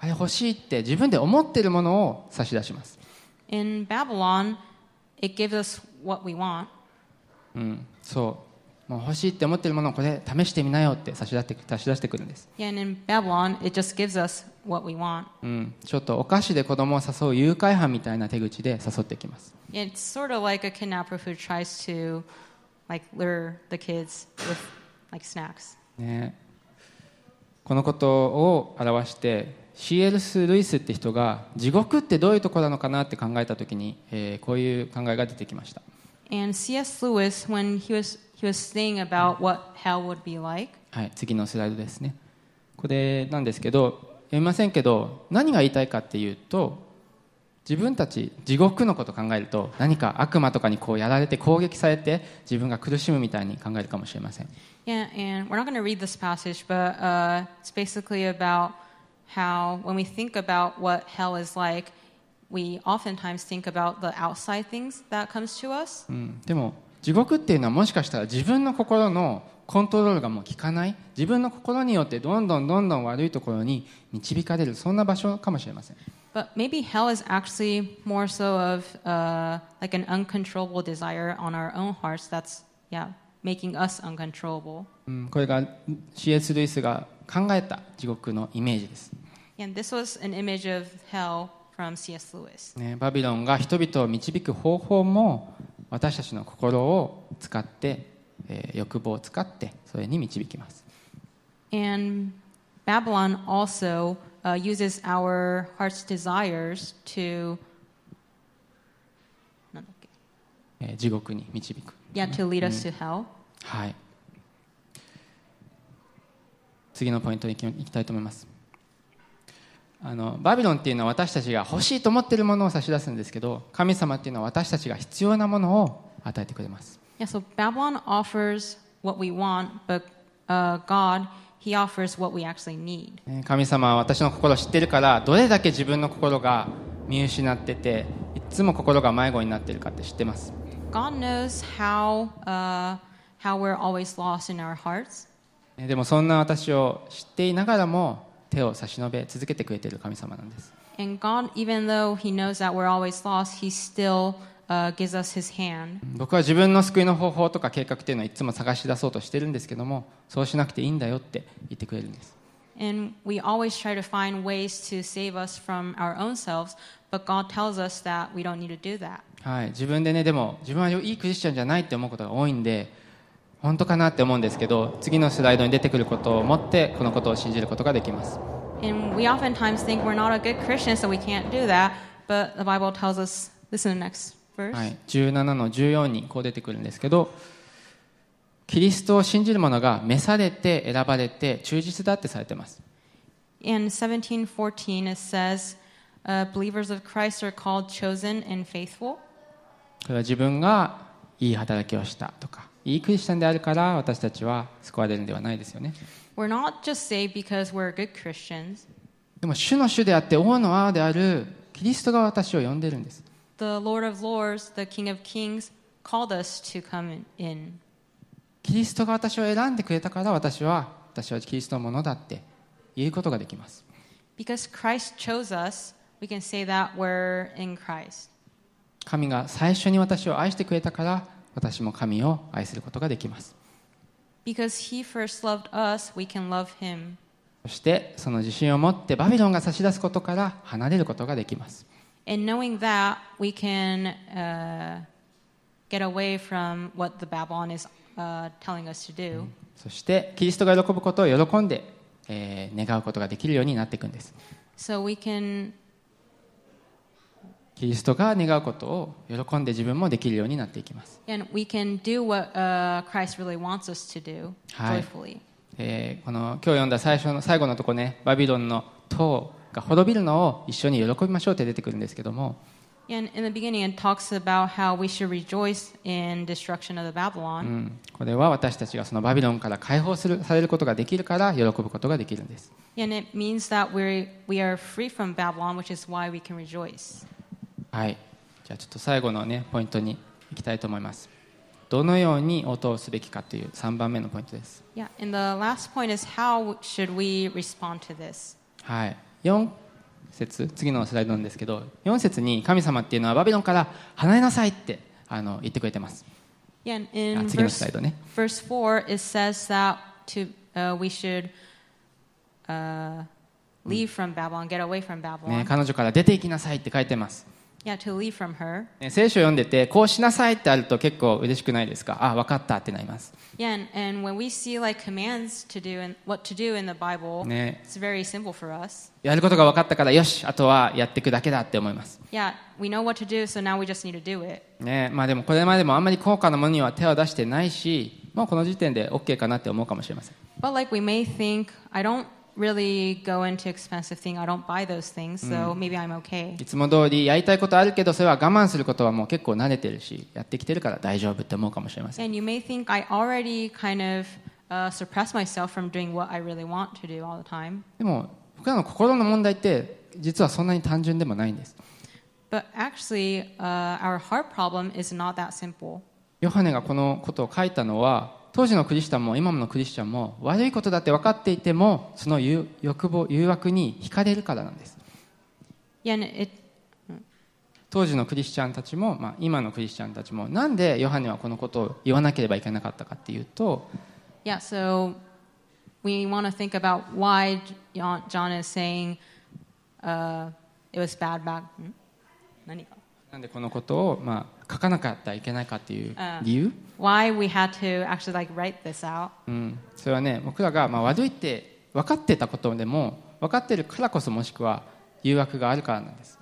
C: あれ欲しいって自分で思ってるものを差し出します。うん、そう。もう欲しいって思ってるものをこれ試してみなよって差し出して,差し出してくるんです。ちょっとお菓子で子供を誘う誘拐犯みたいな手口で誘ってきます。このことを表して C.L.S. ルイスって人が地獄ってどういうところなのかなって考えた時に、えーこういう考えが出てきました
D: And C.S. Lewis, when he was he was saying about what hell would be like,
C: はい、次のスライドですねこれなんですけど読みませんけど何が言いたいかっていうと自分たち地獄のことを考えると何か悪魔とかにこうやられて攻撃されて自分が苦しむみたいに考えるかもしれません
D: yeah, and we're not going to read this passage, but uh, it's basically about how when we think about what hell is like, we oftentimes think about the outside things that comes to us.
C: うん、でも地獄っていうのはもしかしたら自分の心のコントロールがもう効かない自分の心によってどんどんどんどん悪いところに導かれるそんな場所かもしれません
D: But maybe hell is actually more so of uh, like an uncontrollable desire on our own hearts that's, yeah, making us uncontrollable.
C: うん、これが C.S. ルイスが考えた地獄のイメージです、バビロンが人々を導く方法も私たちの心を使って、欲望を使ってそれに導きます。
D: Babylon also uses our heart's desires to
C: 地獄に導く。
D: Yeah, to lead us to hell.
C: はい。次のポイントに行きたいと思います。あのバビロンっていうのは私たちが欲しいと思っているものを差し出すんですけど神様っていうのは私たちが必要なものを与えてくれます
D: Yeah, so Babylon offers what we want, but uh, God, He offers what we actually need.
C: ね神様は私の心を知ってるからどれだけ自分の心が見失ってていつも心が迷子になってるかって知ってます
D: God knows how, uh, how we're always lost in our hearts.
C: ねでもそんな私を知っていながらも手を差し伸べ続けてくれてる神様なんです。僕は自分の救いの方法とか計画というのはいつも探し出そうとしてるんですけども、そうしなくていいんだよって言ってくれるんです。はい。自分でね、でも、自分はいいクリスチャンじゃないって思うことが多いんで、本当かなって思うんですけど次のスライドに出てくることをもってこのことを信じることができます。17の14にこう出てくるんですけどキリストを信じる者が召されて選ばれて忠実だってされてます。これは自分がいい働きをしたとか。いいクリスチャンであるから私たちは救われるんではないですよね
D: We're not just saved because we're good Christians.
C: でも主の主であって王の王であるキリストが私を呼んでるんです
D: The Lord of Lords, the King of Kings, called us to come in.
C: キリストが私を選んでくれたから私は私はキリストのものだって言うことができます
D: Because Christ chose us, we can say that we're in Christ.
C: 神が最初に私を愛してくれたから私も神を愛することができます。そしてその自信を持ってバビロンが差し出すことから離れることができます。そしてキリストが喜ぶことを喜んで、え、願うことができるようになっていくんです。キリストが願うことを喜んで自分もできるようになっていきます。え。え、この今日読んだ最初の最後のとこね、バビロンの塔が滅びるのを一緒に喜びましょうって出てくるんですけども。これは私たちがそのバビロンから解放するされることができるから喜ぶことができるんです。はい。じゃあちょっと最後のねポイントにいきたいと思います。どのように応答すべきかという3番目のポイントです。
D: Yeah, and the last point is how should we respond to this?
C: はい。4節次のスライドなんですけど4節に神様っていうのはバビロンから離れなさいってあの言ってくれてます。
D: Yeah, and in
C: あ次のスライドね。
D: verse 4, it says that to, uh, we should uh, leave from Babylon, get away from
C: ね
D: Babylon.
C: 彼女から出て行きなさいって書いてます聖書を読んでてこうしなさいってあると結構嬉しくないですか？ああ分かったってなります。やることが分かったからよし、あとはやっていくだけだって思います。でもこれまでもあんまり高価なものには手を出してないし、もうこの時点で OK かなって思うかもしれません。
D: But like we may think, I don't really go into expensive things. I don't buy those things, so maybe I'm okay.
C: いつも通りやりたいことあるけどそれは我慢することはもう結構慣れてるしやってきてるから大丈夫って思うかもしれません
D: And you may think I already kind of uh, suppress myself from doing what I really want to do all the time.
C: でも僕らの心の問題って実はそんなに単純でもないんです
D: But actually, uh, our heart problem is not that simple.
C: ヨハネがこのことを書いたのは当時のクリスチャンも今のクリスチャンも悪いことだって分かっていてもその誘欲望誘惑に惹かれるからなんです当時のクリスチャンたちも、まあ、今のクリスチャンたちもなんでヨハネはこのことを言わなければいけなかったかっていうと
D: yeah, so we want to think about why John, is saying uh, it was bad back. hmm? 何か
C: なんでこのことを、まあ、書かなかったらいけないかっていう理由、
D: Why we had to actually like write this out?
C: うん、それはね僕らが、まあ、悪いって分かってたことでも分かってるからこそもしくは誘惑があるからなんです。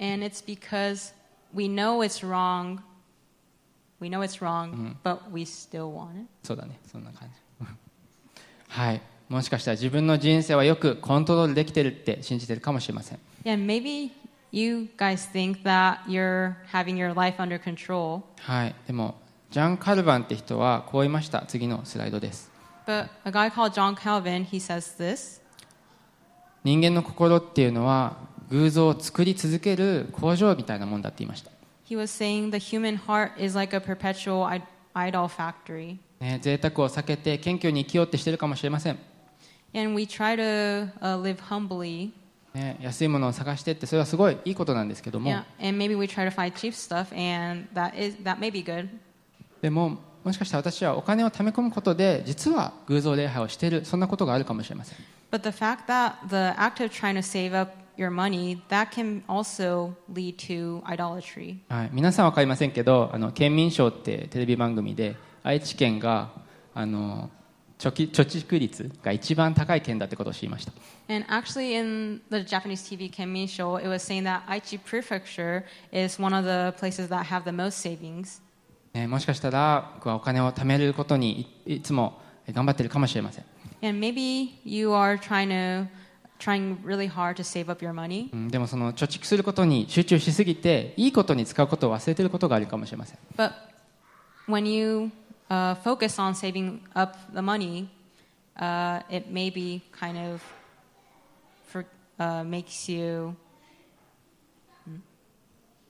D: And it's because we know it's wrong. We know it's wrong, but we still want it.
C: そうだね。そんな感じ。はい。もしかしたら自分の人生はよくコントロールできてるって信じてるかもしれません。
D: Yeah, maybe you guys think that you're having your life under control,
C: はいでもジャン・カルバンって人はこう言いました次のスライドです
D: but a guy called John Calvin, he says this.
C: 人間の心っていうのは偶像を作り続ける工場みたいなもんだって言いました、
D: He was saying the human heart is like a perpetual i- idol factory.
C: ね、贅沢を避けて謙虚に生きようってしてるかもしれません、
D: And we try to uh, live humbly.
C: ね、安いものを探してってそれはすごいいいことなんですけども、
D: Yeah, and maybe we try to find cheap stuff, and that is that may be good.
C: でももしかしたら私はお金を貯め込むことで実は偶像礼拝をしているそんなことがあるかもしれません
D: But the fact that the act of trying to save up your money that can also lead to idolatry.
C: はい、皆さんは分かりませんけどあの県民賞ってテレビ番組で愛知県があの貯金貯蓄率が一番高い県だってことを知りました
D: And actually, in the Japanese TV Kenmin show, it was saying that Aichi Prefecture is one of the places that have the most savings.
C: ねもしかしたら僕はお金を貯めることにいいつも頑張ってるかもしれません、
D: And maybe you are trying to trying really hard to save up your money.
C: うんでもその貯蓄することに集中しすぎていいことに使うことを忘れてることがあるかもしれません
D: But when you uh, focus on saving up the money, uh, it maybe kind of for, uh, makes you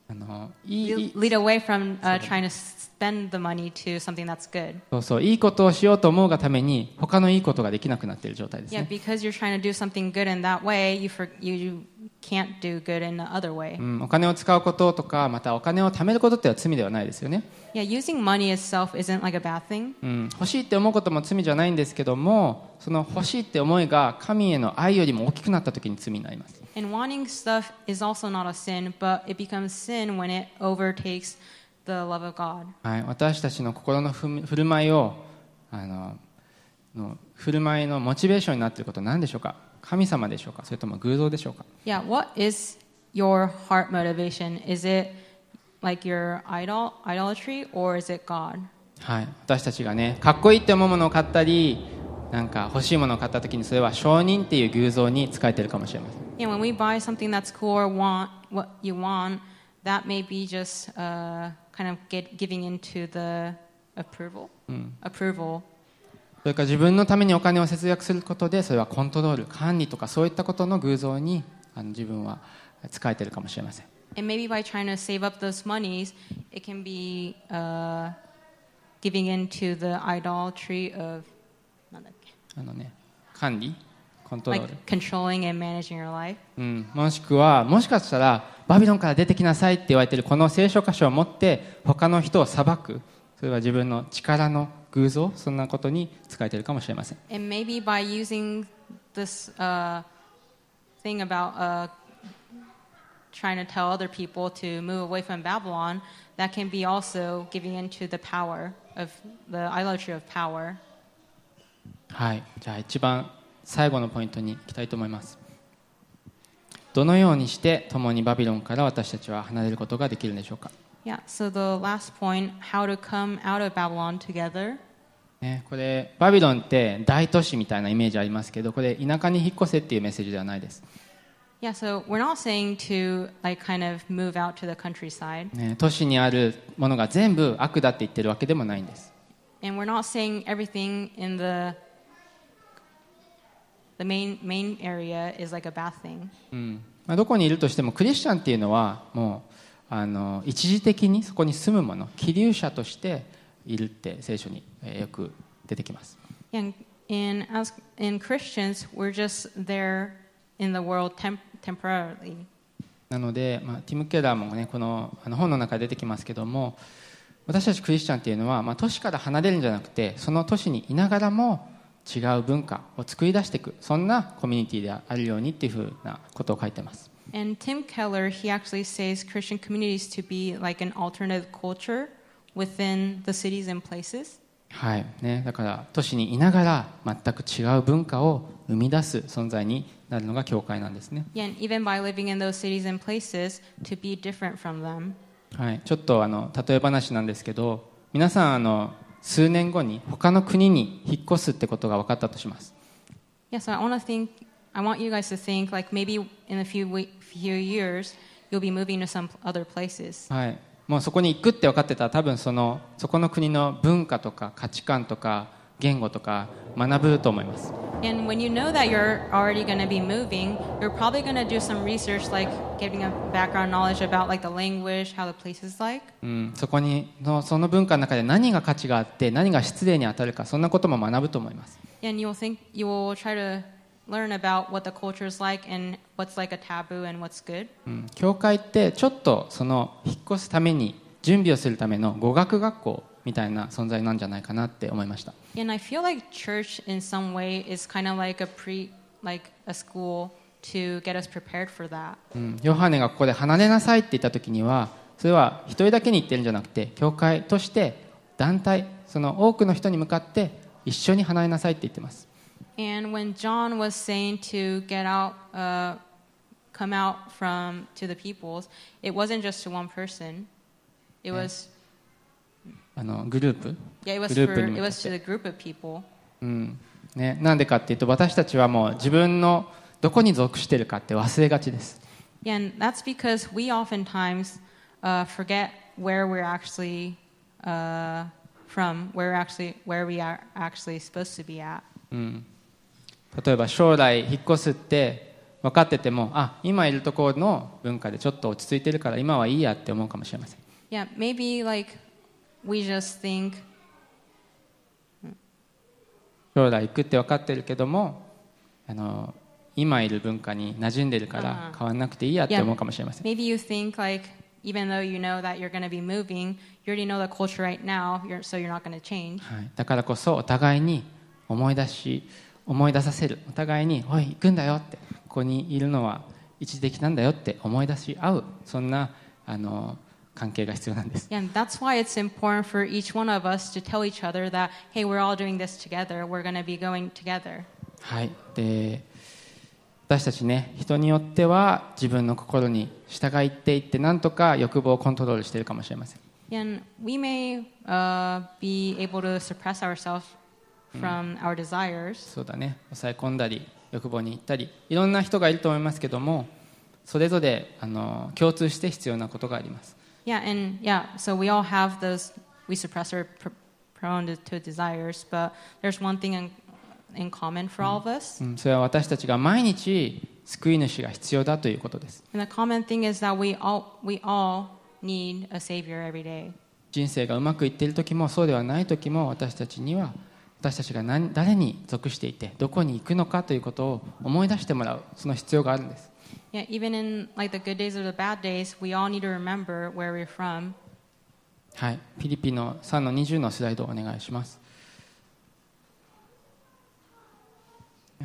C: あのいい
D: lead away from uh, trying to spend the money to something that's good.
C: そうそういいことをしようと思うがために他のいいことができなくなっている状態です
D: Yeah,
C: ね、
D: because you're trying to do something good in that way, you, for, you, you can't do good in the other way.
C: うん、お金を使うこととかまたお金を貯めることっては罪ではないですよね
D: Yeah, using money itself isn't like a bad thing.
C: うん、欲しいって思うことも罪じゃないんですけどもその欲しいって思いが神への愛よりも大きくなった時に罪になります
D: And wanting stuff is also not a sin, but it becomes sin when it overtakes the love of God.
C: はい、私たちの心のふ振る舞いをあのの振る舞いのモチベーションになっていることは何でしょうか神様でしょうかそれとも偶像でしょうか
D: Yeah, what is your heart motivation? Is it like your idol, 奴隷、or is it God?
C: はい、私たちがねかっこいいって思うものを買ったりなんか欲しいものを買った時にそれは承認っていう偶像に使えてるかもしれません、それから自分のためにお金を節約することでそれはコントロール管理とかそういったことの偶像にあの自分は使えてるかもしれません。
D: And maybe by trying to save up those monies, it can be uh, giving into the idolatry of
C: あのね管理コントロール
D: like controlling and managing your life.
C: うん、もしくはもしかしたらバビロンから出てきなさいって言われているこの聖書箇所を持って他の人を裁くそれは自分の力の偶像そんなことに使えているかもしれません
D: And maybe by using this uh, thing about uh, trying to tell other people to move away from Babylon, that can be also giving into the power of the idolatry of power.
C: はい、じゃあ一番最後のポイントに行きたいと思いますどのようにして共にバビロンから私たちは離れることができるんでしょうか、
D: Yeah, so the last point, how to come out of Babylon together.
C: ね、これバビロンって大都市みたいなイメージありますけどこれ田舎に引っ越せっていうメッセージではないです、
D: Yeah, so we're not saying to like kind of move out to the countryside,
C: ね、都市にあるものが全部悪だって言ってるわけでもないんです
D: and we're not saying everything in the the main main area is like a bad thing.
C: うんまあ、どこにいるとしてもクリスチャンっていうのはもうあの一時的にそこに住むもの気流者としているって聖書にえーよく出てきます
D: And in as in Christians, we're just there in the world temp- temporarily.
C: なので、まあ、ティム・ケラーも、ね、このあの本の中で出てきますけども私たちクリスチャンっていうのは、まあ、都市から離れるんじゃなくてその都市にいながらも違う文化を作り出していくそんなコミュニティであるようにっていうふうなことを書いてます
D: And Tim Keller, he actually says Christian communities to be like an alternative culture within the cities and places.
C: はいね、だから都市にいながら全く違う文化を生み出す存在になるのが教会なんですね。はい、ちょっとあの例え話なんですけど、皆さんあの数年後に他の国に引っ越すってことが分かったとします。もうそこに行くって分かってたら多分そ,のそこの国の文化とか価値観とか言語とか学ぶと思います
D: And when you know that you're already going to be moving, you're probably going to do some research, like getting a background knowledge about like the language, how the place is like.
C: うん、そこにのその文化の中で何が価値があって何が失礼に当たるかそんなことも学ぶと思います
D: And you'll think you will try to learn about what the culture is like and what's like a taboo and what's good.
C: うん、教会ってちょっとその引っ越すために準備をするための語学学校みたいな存在なんじゃないかなって思いました
D: And I feel like church in some way is kind of like a pre, like a school to get us prepared for that.
C: うん、ヨハネがここで離れなさいって言った時にはそれは一人だけに言ってるんじゃなくて教会として団体その多くの人に向かって一緒に離れなさいって言ってます
D: And when John was saying to get out, uh, come out from to the peoples, it wasn't just to one person. It was,
C: あのグループ
D: ？Yeah, for,
C: グループに向かって、うん。ね、なんでかっていうと私たちはもう自分のどこに属してるかって忘れがちです。例えば将来引っ越すって分かっててもあ今いるところの文化でちょっと落ち着いてるから今はいいやって思うかもしれません。
D: Yeah, maybe like we just think,
C: 将来行くって分かってるけどもあの今いる文化に馴染んでるから変わんなくていいやって思うかもしれません、
D: maybe you think like even though you know that you're going to be moving, you already know the culture right now, you're, so you're not going to change.
C: はい、だからこそお互いに思い出し思い出させるお互いに「おい行くんだよ」ってここにいるのは一時的なんだよって思い出し合うそんなあの関係が必要なんです
D: Yeah, and that's why it's important for each one of us to tell each other that, hey, we're all doing this together. We're going to be going together.
C: はい、で私たちね人によっては自分の心に従いっていってなんとか欲望をコントロールしているかもしれません
D: And we may uh, be able to suppress ourselves from our desires.
C: そうだね抑え込んだり欲望に行ったりいろんな人がいると思いますけどもそれぞれあの共通して必要なことがあります
D: Yeah, and yeah, so we all have those, we suppress our pr- prone to, to desires, but there's one thing in, in common for all of us.
C: うんそれは私たちが毎日救い主が必要だということです
D: And the common thing is that we all, we all need a Savior every day.
C: 人生がうまくいっている時もそうではない時も私たちには私たちが何誰に属していてどこに行くのかということを思い出してもらうその必要があるんです
D: Yeah, even in like the good days or the bad days, we all need to remember where we're from.
C: はい、フィリピンの3の20のスライドをお願いします。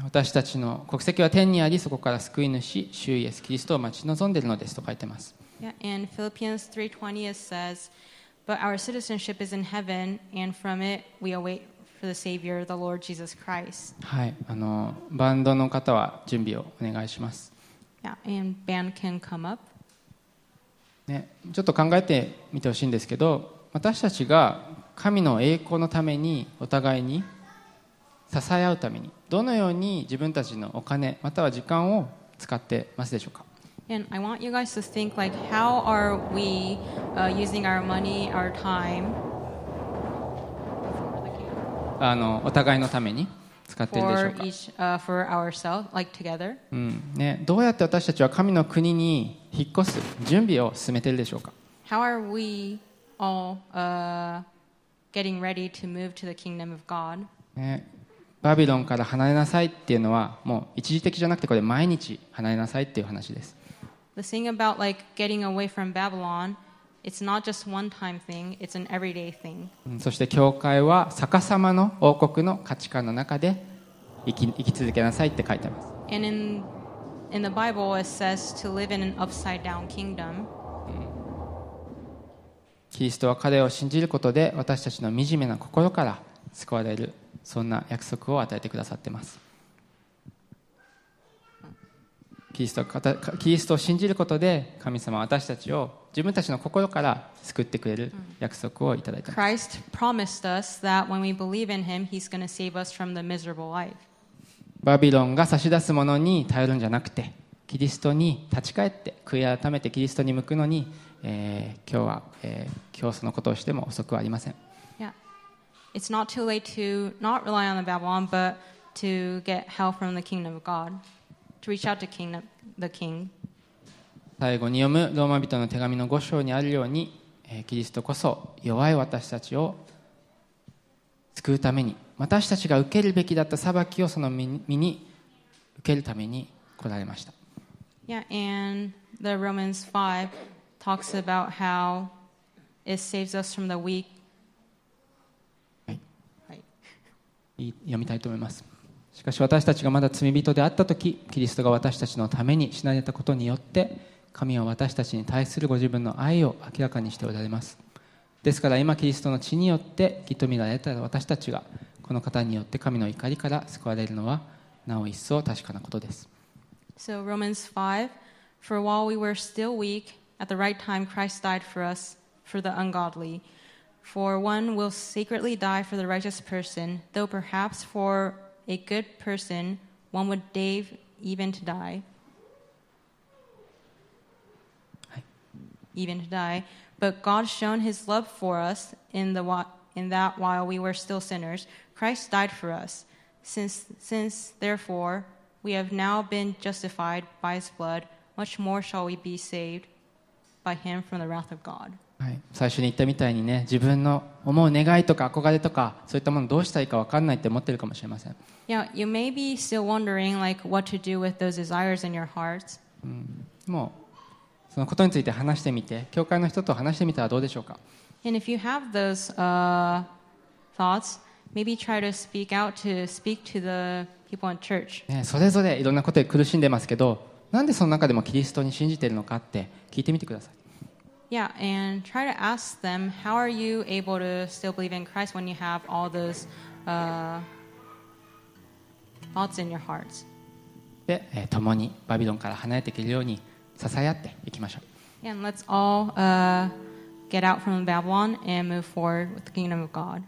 C: 私たちの国籍は天にありそこから救い主主イエスキリストを待ち望んでいるのですと書いてます
D: Yeah, in Philippians 3:20 it says, "But our citizenship is in heaven, and from it we await for the Savior, the Lord Jesus Christ."
C: はいあのバンドの方は準備をお願いします
D: Yeah, and band can come up.
C: ね、ちょっと考えてみてほしいんですけど私たちが神の栄光のためにお互いに支え合うためにどのように自分たちのお金または時間を使ってますでしょうか
D: ？And I want you guys to think like, how are we uh, using our money, our time?
C: あのお互いのために使っているでしょうか、
D: each, uh, for ourselves, like together?
C: うんね、どうやって私たちは神の国に引っ越す準備を進めているでしょうか
D: How are we all uh, getting ready to move to the kingdom of God?
C: ね、バビロンから離れなさいっていうのはもう一時的じゃなくてこれ毎日離れなさいっていう話です
D: The thing about like getting away from Babylon, it's not just one time thing, it's an everyday thing.
C: うんそして教会は逆さまの王国の価値観の中で生き生き続けなさいって書いてあります
D: And in in the Bible it says to live in an upside down kingdom.
C: キリストは彼を信じることで私たちの惨めな心から救われるそんな約束を与えてくださっていますキリストキリストを信じることで神様は私たちを自分たちの心から救ってくれる約束をいただいています
D: Christ promised us that when we believe in him, he's going to save us from the miserable life.
C: バビロンが差し出すものに頼るんじゃなくてキリストに立ち返って悔い改めてキリストに向くのに、えー今日は、えー今日そのことをしても遅くはありません
D: Yeah. It's not too late to not rely on the Babylon, but to get help from the kingdom of God, to reach out to kingdom, the king.
C: 最後に読むローマ人の手紙の5章にあるように、えーキリストこそ弱い私たちを救うために私たちが受けるべきだった裁きをその身に受けるために来られました。
D: Yeah, and the Romans 5 talks about how it saves us from the weak.
C: はい。
D: はい
C: 読みたいと思います。しかし私たちがまだ罪人であった時キリストが私たちのために死なれたことによって神は私たちに対するご自分の愛を明らかにしておられますですから今キリストの血によって義と見られた私たちがこの方によって神の怒りから救われるのはなお一層確かなことです
D: So, Romans 5 For while we were still weak, at the right time Christ died for us, for the ungodly. For one will secretly die for the righteous person, though perhaps for a good person one would dare even to die. Even to die. But God shown his love for us in, the, whi- in that while we were still sinners, Christ died for us. Since, since therefore we have now been justified by his blood, much more shall we be saved by him from the wrath of God.
C: はい、最初に言ったみたいにね自分の思う願いとか憧れとかそういったものどうしたらいいか分かんないって思ってるかもしれません
D: Yeah, you may be still wondering like what to do with those desires in your hearts.
C: もう そのことについて話してみて教会の人と話してみたらどうでしょうか
D: And if you have those uh, thoughts, maybe try to speak out to speak to the people in church.
C: ね、それぞれいろんなことで苦しんでますけどなんでその中でもキリストに信じているのかって聞いてみてください
D: Yeah, and try to ask them, how are you able to still believe in Christ when you have all those uh, thoughts in your hearts?
C: で、えー共にバビロンから離れていけるように支え合っていきましょう
D: And let's all uh, get out from Babylon and move forward with the kingdom of God.